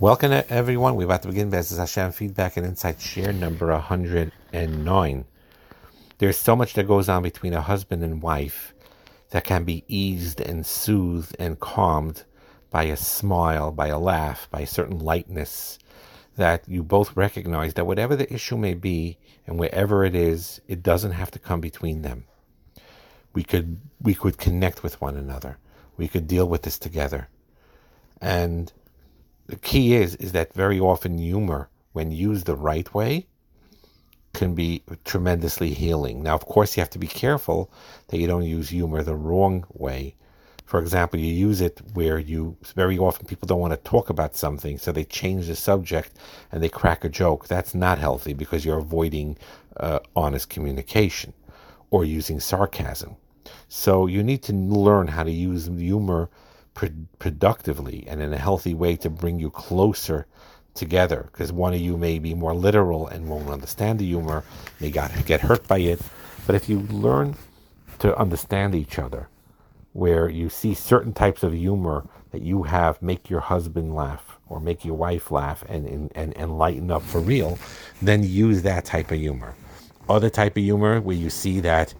Welcome everyone. We're about to begin B'ezras Hashem feedback and insight share number 109. There's so much that goes on between a husband and wife that can be eased and soothed and calmed by a smile, by a laugh, by a certain lightness that you both recognize that whatever the issue may be and wherever it is, it doesn't have to come between them. We could we could connect with one another. We could deal with this together. And the key is is that very often humor, when used the right way, can be tremendously healing. Now, of course, you have to be careful that you don't use humor the wrong way. For example, you use it where you very often people don't want to talk about something, so they change the subject and they crack a joke. That's not healthy because you're avoiding uh, honest communication or using sarcasm. So you need to learn how to use humor productively and in a healthy way to bring you closer together because one of you may be more literal and won't understand the humor, may got, get hurt by it. But if you learn to understand each other, where you see certain types of humor that you have make your husband laugh or make your wife laugh and, and, and lighten up for real, then use that type of humor. Other type of humor where you see that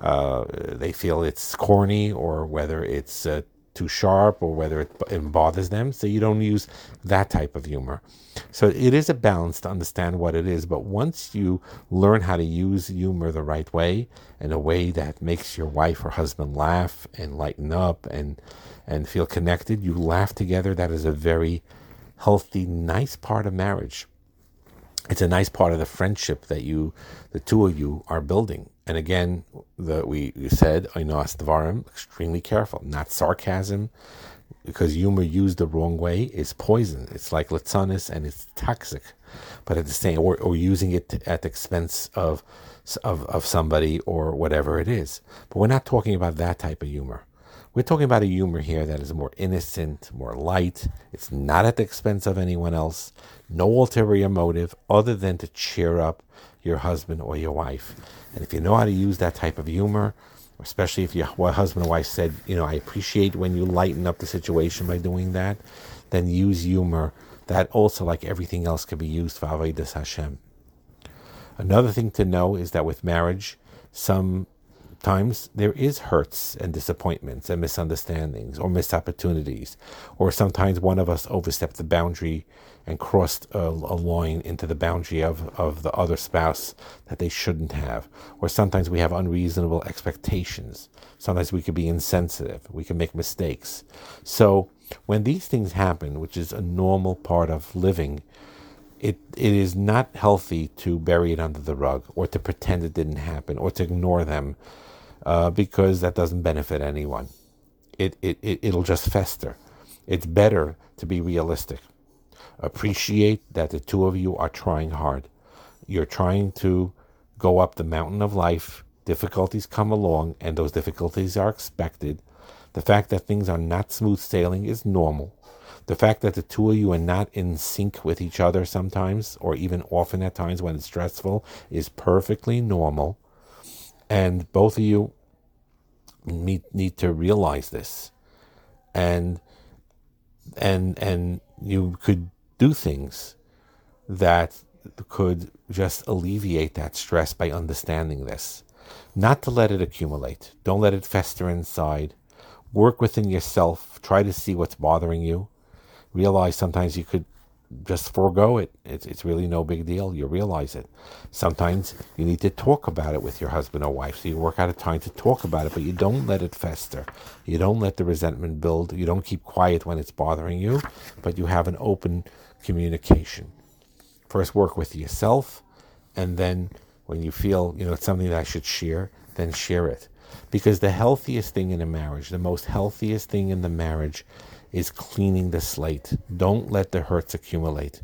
uh, they feel it's corny or whether it's uh, too sharp or whether it, it bothers them. So you don't use that type of humor. So it is a balance to understand what it is. But once you learn how to use humor the right way, in a way that makes your wife or husband laugh and lighten up and and feel connected, you laugh together. That is a very healthy, nice part of marriage. It's a nice part of the friendship that you, the two of you, are building. And again, the, we, we said, Oinos Dvarim, extremely careful, not sarcasm, because humor used the wrong way is poison. It's like latsanis and it's toxic. But at the same, or, or using it at the expense of, of, of somebody or whatever it is. But we're not talking about that type of humor. We're talking about a humor here that is more innocent, more light. It's not at the expense of anyone else. No ulterior motive other than to cheer up your husband or your wife. And if you know how to use that type of humor, especially if your husband or wife said, you know, I appreciate when you lighten up the situation by doing that, then use humor. That also, like everything else, can be used for Avodas Hashem. Another thing to know is that with marriage, some times there is hurts and disappointments and misunderstandings or missed opportunities, or sometimes one of us overstepped the boundary and crossed a, a, line into the boundary of, of the other spouse that they shouldn't have, or sometimes we have unreasonable expectations. Sometimes we could be insensitive, we can make mistakes. So when these things happen, which is a normal part of living, it, it is not healthy to bury it under the rug or to pretend it didn't happen or to ignore them uh, because that doesn't benefit anyone. It, it, it, it'll just fester. It's better to be realistic. Appreciate that the two of you are trying hard. You're trying to go up the mountain of life. Difficulties come along, and those difficulties are expected. The fact that things are not smooth sailing is normal. The fact that the two of you are not in sync with each other sometimes, or even often at times when it's stressful, is perfectly normal. And both of you need, need to realize this. And and and you could do things that could just alleviate that stress by understanding this. Not to let it accumulate. Don't let it fester inside. Work within yourself. Try to see what's bothering you. Realize sometimes you could just forego it. It's, it's really no big deal. You realize it. Sometimes you need to talk about it with your husband or wife. So you work out a time to talk about it, but you don't let it fester. You don't let the resentment build. You don't keep quiet when it's bothering you, but you have an open communication. First, work with yourself, and then when you feel, you know, it's something that I should share, then share it. Because the healthiest thing in a marriage, the most healthiest thing in the marriage is cleaning the slate. Don't let the hurts accumulate.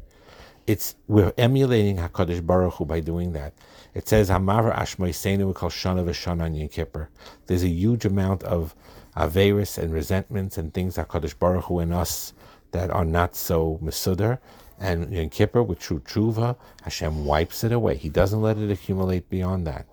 It's we're emulating Hakadosh Baruch Hu by doing that. It says Hamar Ashmoisenu Kol Shana V'Shana Yom Kippur. There's a huge amount of averus and resentments and things Hakadosh Baruch Hu in us that are not so mesudar. And Yom Kippur, with true tshuva, Hashem wipes it away. He doesn't let it accumulate beyond that.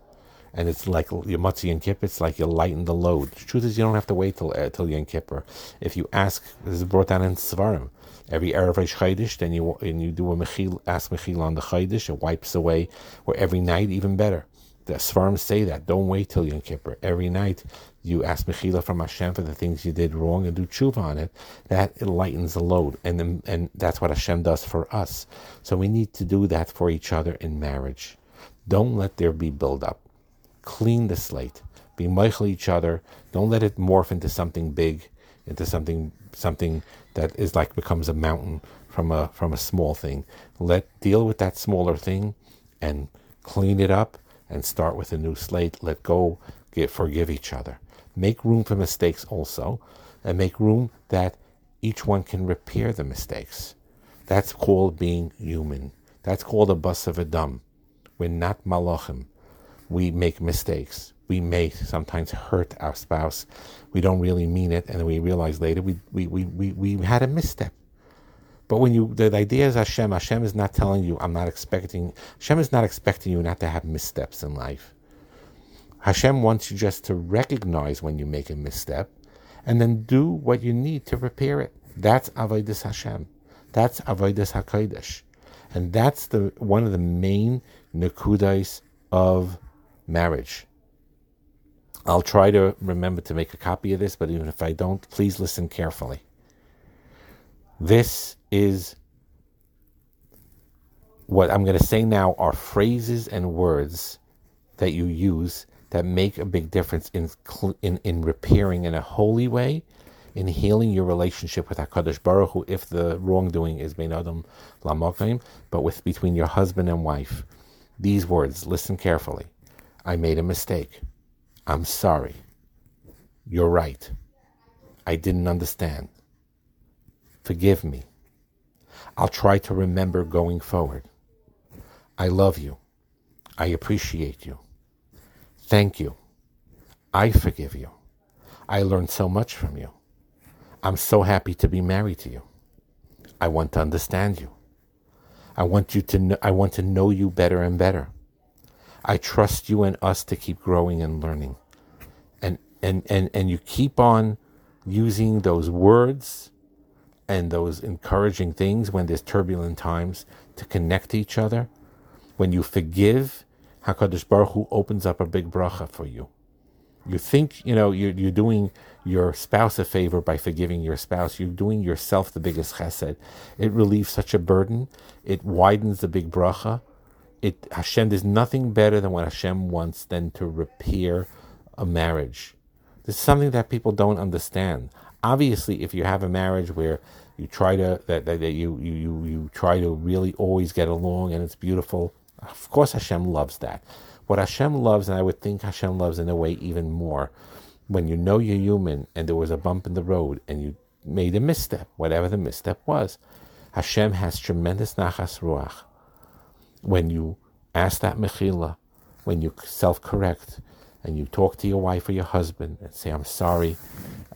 And it's like your Motzi and Kippur, it's like you lighten the load. The truth is, you don't have to wait till uh, till Yom Kippur. If you ask, this is brought down in Svarim. Every Erev Chaydish, then you and you do a mechil, ask mechil on the Chaydish, it wipes away. Or every night, even better. The Svarim say that. Don't wait till Yom Kippur. Every night, you ask mechila from Hashem for the things you did wrong and do tshuva on it. That it lightens the load, and and that's what Hashem does for us. So we need to do that for each other in marriage. Don't let there be buildup. Clean the slate. Be meichel each other. Don't let it morph into something big, into something something that is like becomes a mountain from a from a small thing. Let deal with that smaller thing and clean it up and start with a new slate. Let go, get forgive each other. Make room for mistakes also, and make room that each one can repair the mistakes. That's called being human. That's called a bus of a dumb. We're not malachim. We make mistakes. We may sometimes hurt our spouse. We don't really mean it, and we realize later we, we, we, we, we had a misstep. But when you the idea is Hashem, Hashem is not telling you, I'm not expecting Hashem is not expecting you not to have missteps in life. Hashem wants you just to recognize when you make a misstep and then do what you need to repair it. That's Avodas Hashem. That's Avodas HaKodesh. And that's the one of the main nakudais of marriage. I'll try to remember to make a copy of this, but even if I don't, please listen carefully. This is what I'm going to say now are phrases and words that you use that make a big difference in in, in repairing in a holy way, in healing your relationship with Hakadosh Baruch Hu. If the wrongdoing is bein adam lamokim, but with between your husband and wife, these words. Listen carefully. I made a mistake. I'm sorry. You're right. I didn't understand. Forgive me. I'll try to remember going forward. I love you. I appreciate you. Thank you. I forgive you. I learned so much from you. I'm so happy to be married to you. I want to understand you. I want you to know, I want to know you better and better. I trust you and us to keep growing and learning. And and and and you keep on using those words and those encouraging things when there's turbulent times to connect to each other. When you forgive, Hakadosh Baruch Hu opens up a big bracha for you. You think you know you're, you're doing your spouse a favor by forgiving your spouse. You're doing yourself the biggest chesed. It relieves such a burden. It widens the big bracha. It Hashem. There's nothing better than what Hashem wants than to repair a marriage. This is something that people don't understand. Obviously, if you have a marriage where you try to that, that, that you, you you you try to really always get along and it's beautiful, of course Hashem loves that. What Hashem loves, and I would think Hashem loves in a way even more, when you know you're human and there was a bump in the road and you made a misstep, whatever the misstep was, Hashem has tremendous nachas ruach. When you ask that mechila, when you self-correct, and you talk to your wife or your husband and say, "I'm sorry,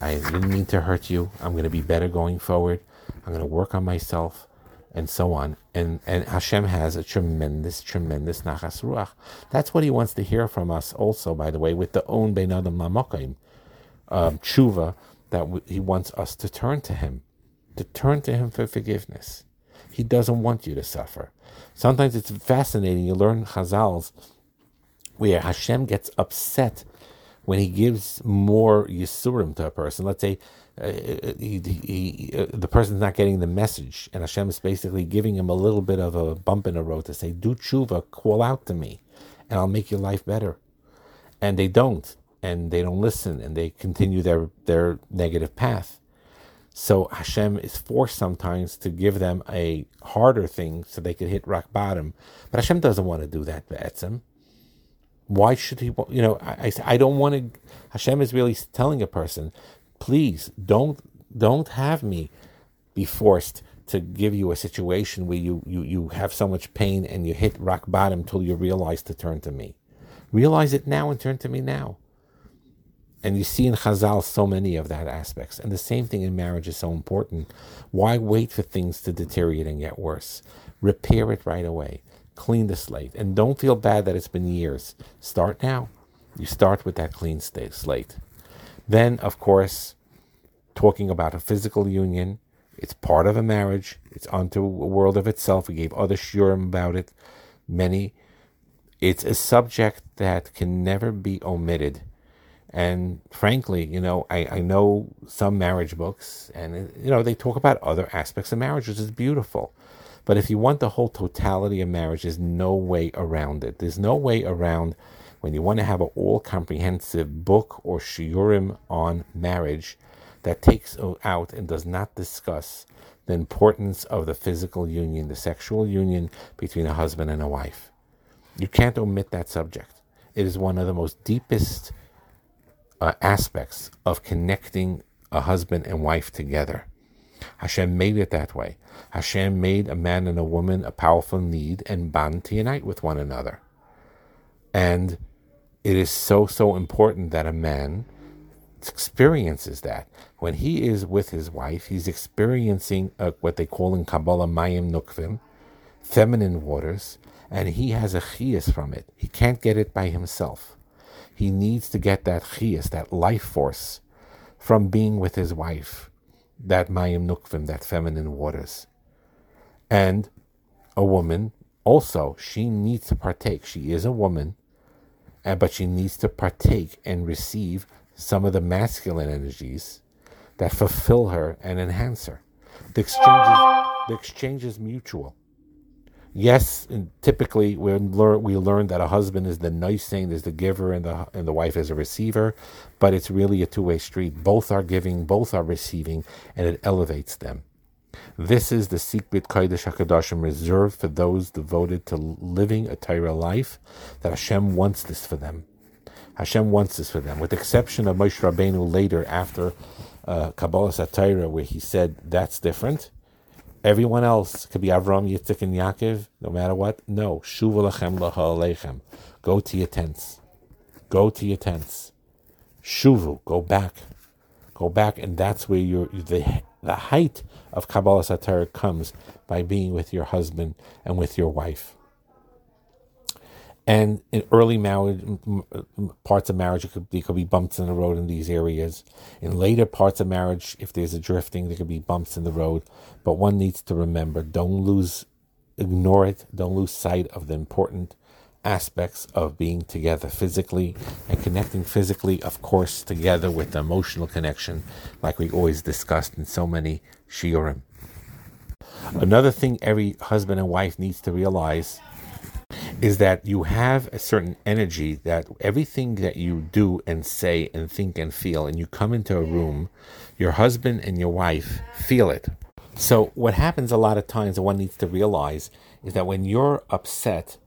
I didn't mean to hurt you. I'm going to be better going forward. I'm going to work on myself." and so on. And and Hashem has a tremendous, tremendous nachas ruach. That's what He wants to hear from us. Also, by the way, with the own ben adam mamokim um, tshuva, that w- He wants us to turn to Him, to turn to Him for forgiveness. He doesn't want you to suffer. Sometimes it's fascinating. You learn Chazals where Hashem gets upset when He gives more yisurim to a person. Let's say uh, he, he, uh, the person's not getting the message, and Hashem is basically giving him a little bit of a bump in the road to say, "Do tshuva, call out to me, and I'll make your life better." And they don't, and they don't listen, and they continue their their negative path. So Hashem is forced sometimes to give them a harder thing so they could hit rock bottom. But Hashem doesn't want to do that to Etzim. Why should he? You know, I, I, I don't want to. Hashem is really telling a person, please don't don't have me be forced to give you a situation where you, you, you have so much pain and you hit rock bottom till you realize to turn to me. Realize it now and turn to me now. And you see in Chazal so many of that aspects. And the same thing in marriage is so important. Why wait for things to deteriorate and get worse? Repair it right away. Clean the slate. And don't feel bad that it's been years. Start now. You start with that clean slate. Then, of course, talking about a physical union, it's part of a marriage. It's onto a world of itself. We gave other shiurim about it, many. It's a subject that can never be omitted. And frankly, you know, I, I know some marriage books, and you know they talk about other aspects of marriage, which is beautiful. But if you want the whole totality of marriage, there's no way around it. There's no way around when you want to have an all-comprehensive book or shiurim on marriage that takes out and does not discuss the importance of the physical union, the sexual union between a husband and a wife. You can't omit that subject. It is one of the most deepest uh, aspects of connecting a husband and wife together. Hashem made it that way. Hashem made a man and a woman a powerful need and bond to unite with one another. And it is so, so important that a man experiences that. When he is with his wife, he's experiencing uh, what they call in Kabbalah Mayim Nukvim, feminine waters, and he has a chias from it. He can't get it by himself. He needs to get that chias, that life force, from being with his wife, that Mayim Nukvim, that feminine waters. And a woman also, she needs to partake. She is a woman, uh, but she needs to partake and receive some of the masculine energies that fulfill her and enhance her. The exchange is, the exchange is mutual. Yes, typically we learn we learn that a husband is the nice thing, is the giver, and the and the wife is a receiver, but it's really a two way street. Both are giving, both are receiving, and it elevates them. This is the Sikbit Kodesh Hakadoshim reserved for those devoted to living a Torah life. That Hashem wants this for them. Hashem wants this for them, with the exception of Moshe Rabbeinu later after uh, Kabbalah Satira, where he said that's different. Everyone else could be Avram, Yitzchak, and Yaakov, no matter what. No, Shuva lachem. Go to your tents. Go to your tents. Shuvu, go back. Go back, and that's where your the the height of Kabbalah Satira comes by being with your husband and with your wife. And in early marriage, parts of marriage, it could, there could be bumps in the road in these areas. In later parts of marriage, if there's a drifting, there could be bumps in the road. But one needs to remember don't lose, ignore it, don't lose sight of the important aspects of being together physically and connecting physically, of course, together with the emotional connection, like we always discussed in so many shiurim. Another thing every husband and wife needs to realize is that you have a certain energy that everything that you do and say and think and feel, and you come into a room, your husband and your wife feel it. So, what happens a lot of times, and one needs to realize, is that when you're upset,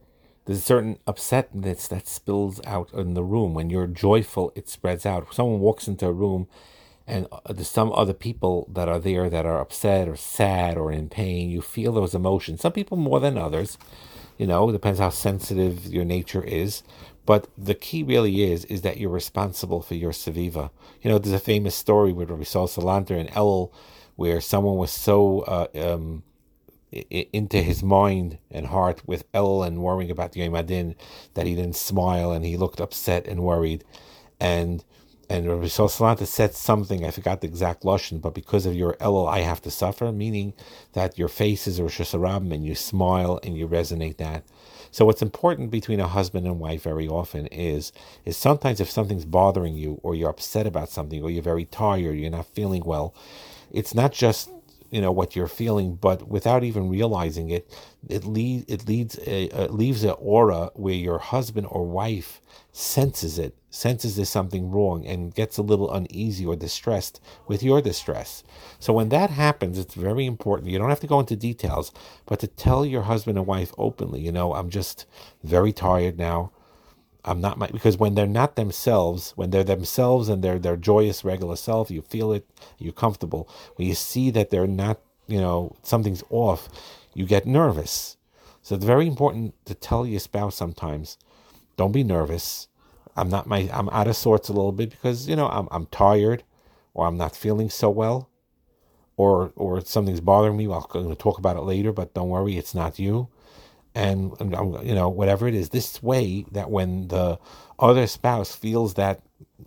there's a certain upsetness that spills out in the room. When you're joyful, it spreads out. Someone walks into a room, and uh, there's some other people that are there that are upset or sad or in pain. You feel those emotions. Some people more than others. You know, it depends how sensitive your nature is. But the key really is is that you're responsible for your seviva. You know, there's a famous story with Rabbi Yisroel Salanter and El, where someone was so uh, um, into his mind and heart with El and worrying about the Yom HaDin that he didn't smile and he looked upset and worried. And and Rabbi Salanter said something, I forgot the exact Lashon, but because of your Elul, I have to suffer, meaning that your face is Rosh Hashanah and you smile and you resonate that. So what's important between a husband and wife very often is is sometimes if something's bothering you or you're upset about something or you're very tired, you're not feeling well, it's not just you know what you're feeling, but without even realizing it, it leads it leads a, uh, leaves an aura where your husband or wife senses it, senses there's something wrong, and gets a little uneasy or distressed with your distress. So when that happens, it's very important. You don't have to go into details, but to tell your husband and wife openly, you know, I'm just very tired now. I'm not my because when they're not themselves, when they're themselves and they're their joyous regular self, you feel it, you're comfortable. When you see that they're not, you know, something's off, you get nervous. So it's very important to tell your spouse sometimes, don't be nervous. I'm not my I'm out of sorts a little bit because, you know, I'm I'm tired or I'm not feeling so well or or something's bothering me. Well, I'm going to talk about it later, but don't worry, it's not you. And, and you know whatever it is this way that when the other spouse feels that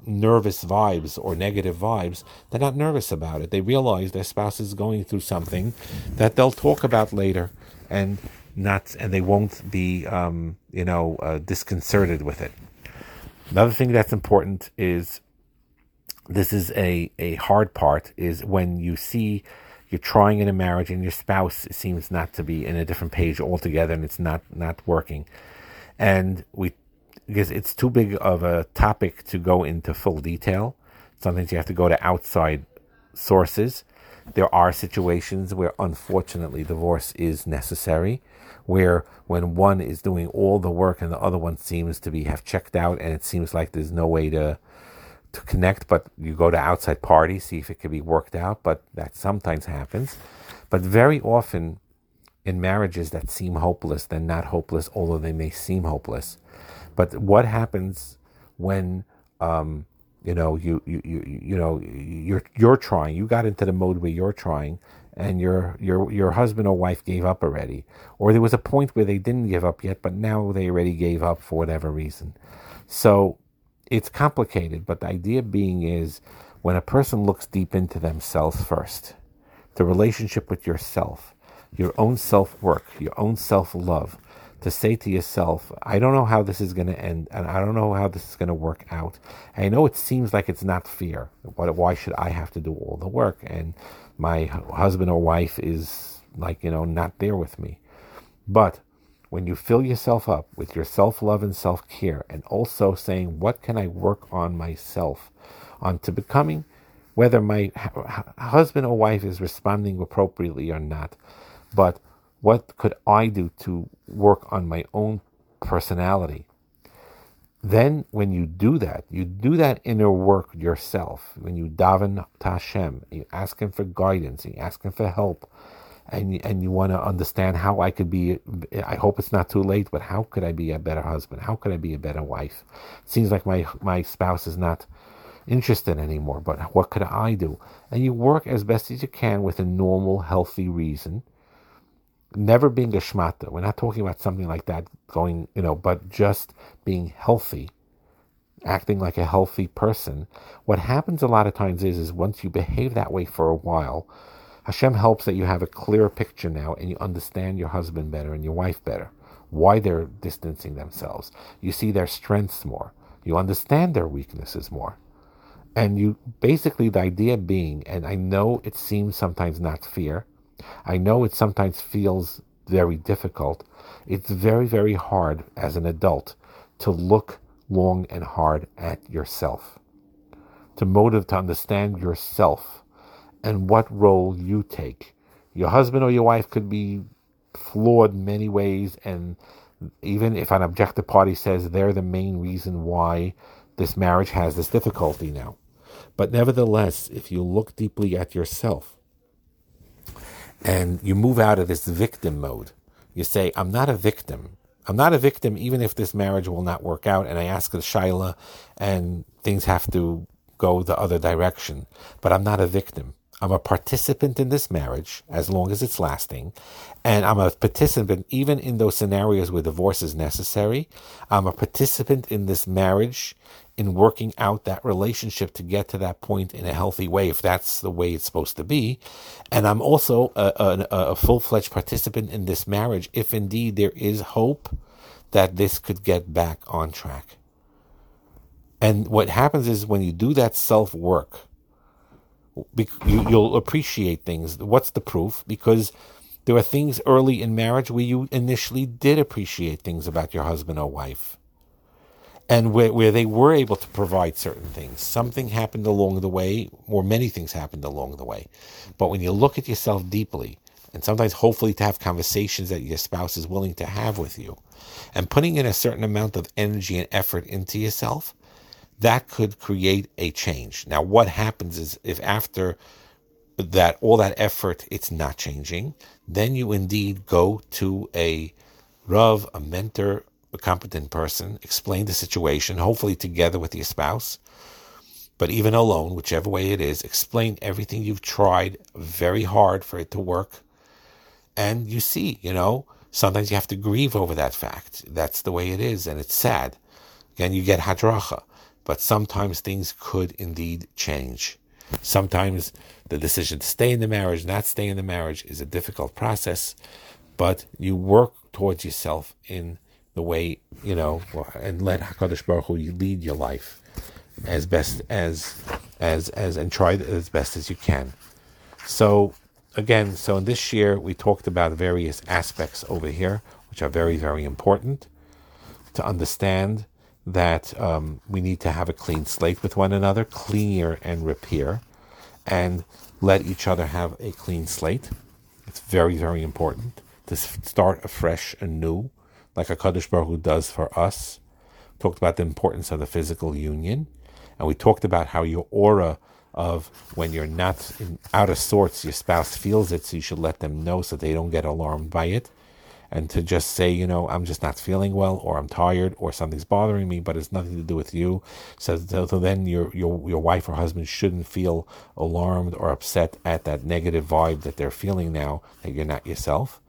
nervous vibes or negative vibes they're not nervous about it. They realize their spouse is going through something that they'll talk about later and not and they won't be um, you know uh, disconcerted with it. Another thing that's important is this is a a hard part is when you see you're trying in a marriage and your spouse seems not to be in a different page altogether and it's not not working. And we because it's too big of a topic to go into full detail. Sometimes you have to go to outside sources. There are situations where unfortunately divorce is necessary where when one is doing all the work and the other one seems to be have checked out and it seems like there's no way to to connect, but you go to outside parties, see if it can be worked out, but that sometimes happens. But very often in marriages that seem hopeless, they're not hopeless, although they may seem hopeless. But what happens when um, you know you, you you you know you're you're trying, you got into the mode where you're trying and your your your husband or wife gave up already, or there was a point where they didn't give up yet, but now they already gave up for whatever reason. So it's complicated, but the idea being is when a person looks deep into themselves first, the relationship with yourself, your own self work, your own self love, to say to yourself, I don't know how this is going to end, and I don't know how this is going to work out. I know it seems like it's not fair. Why should I have to do all the work? And my husband or wife is like, you know, not there with me. But when you fill yourself up with your self love and self care, and also saying, What can I work on myself? On to becoming, whether my husband or wife is responding appropriately or not, but what could I do to work on my own personality? Then, when you do that, you do that inner work yourself. When you daven to Hashem, you ask Him for guidance, you ask Him for help, and and you want to understand how I could be. I hope it's not too late, but how could I be a better husband? How could I be a better wife? seems like my my spouse is not interested anymore. But what could I do? And you work as best as you can with a normal, healthy reason. Never being a schmata. We're not talking about something like that going, you know, but just being healthy acting like a healthy person. What happens a lot of times is, is once you behave that way for a while, Hashem helps that you have a clearer picture now and you understand your husband better and your wife better, why they're distancing themselves. You see their strengths more. You understand their weaknesses more. And you basically, the idea being, and I know it seems sometimes not fair, I know it sometimes feels very difficult. It's very, very hard as an adult to look long and hard at yourself, to motive, to understand yourself and what role you take. Your husband or your wife could be flawed many ways, and even if an objective party says they're the main reason why this marriage has this difficulty now. But nevertheless, if you look deeply at yourself and you move out of this victim mode, you say, I'm not a victim. I'm not a victim even if this marriage will not work out and I ask the Shaila and things have to go the other direction. But I'm not a victim. I'm a participant in this marriage as long as it's lasting. And I'm a participant even in those scenarios where divorce is necessary. I'm a participant in this marriage in working out that relationship to get to that point in a healthy way, if that's the way it's supposed to be. And I'm also a, a, a full fledged participant in this marriage if indeed there is hope that this could get back on track. And what happens is when you do that self work, you, you'll appreciate things. What's the proof? Because there are things early in marriage where you initially did appreciate things about your husband or wife. And where, where they were able to provide certain things. Something happened along the way, or many things happened along the way. But when you look at yourself deeply, and sometimes hopefully to have conversations that your spouse is willing to have with you, and putting in a certain amount of energy and effort into yourself, that could create a change. Now, what happens is if after that all that effort it's not changing, then you indeed go to a Rav, a mentor, a competent person, explain the situation, hopefully together with your spouse, but even alone, whichever way it is, explain everything you've tried very hard for it to work. And you see, you know, Sometimes you have to grieve over that fact. That's the way it is, and it's sad. Again, you get hadracha, but sometimes things could indeed change. Sometimes the decision to stay in the marriage, not stay in the marriage, is a difficult process, but you work towards yourself in the way you know, and let Hakadosh Baruch Hu lead your life as best as as as and try as best as you can. So again, so in this year we talked about various aspects over here, which are very very important to understand that um, we need to have a clean slate with one another, clear and repair, and let each other have a clean slate. It's very very important to start afresh and new, like Hakadosh Baruch Hu does for us. Talked about the importance of the physical union, and we talked about how your aura of when you're not in, out of sorts, your spouse feels it, so you should let them know so they don't get alarmed by it. And to just say, you know, I'm just not feeling well, or I'm tired, or something's bothering me, but it's nothing to do with you. So, so, then your your your wife or husband shouldn't feel alarmed or upset at that negative vibe that they're feeling now that you're not yourself.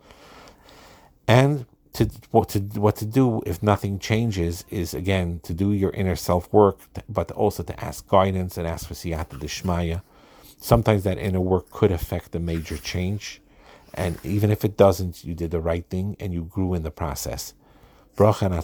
And to what to what to do if nothing changes is again to do your inner self work, but also to ask guidance and ask for siyata dishmaya. Sometimes that inner work could affect a major change, and even if it doesn't, you did the right thing and you grew in the process. Bracha and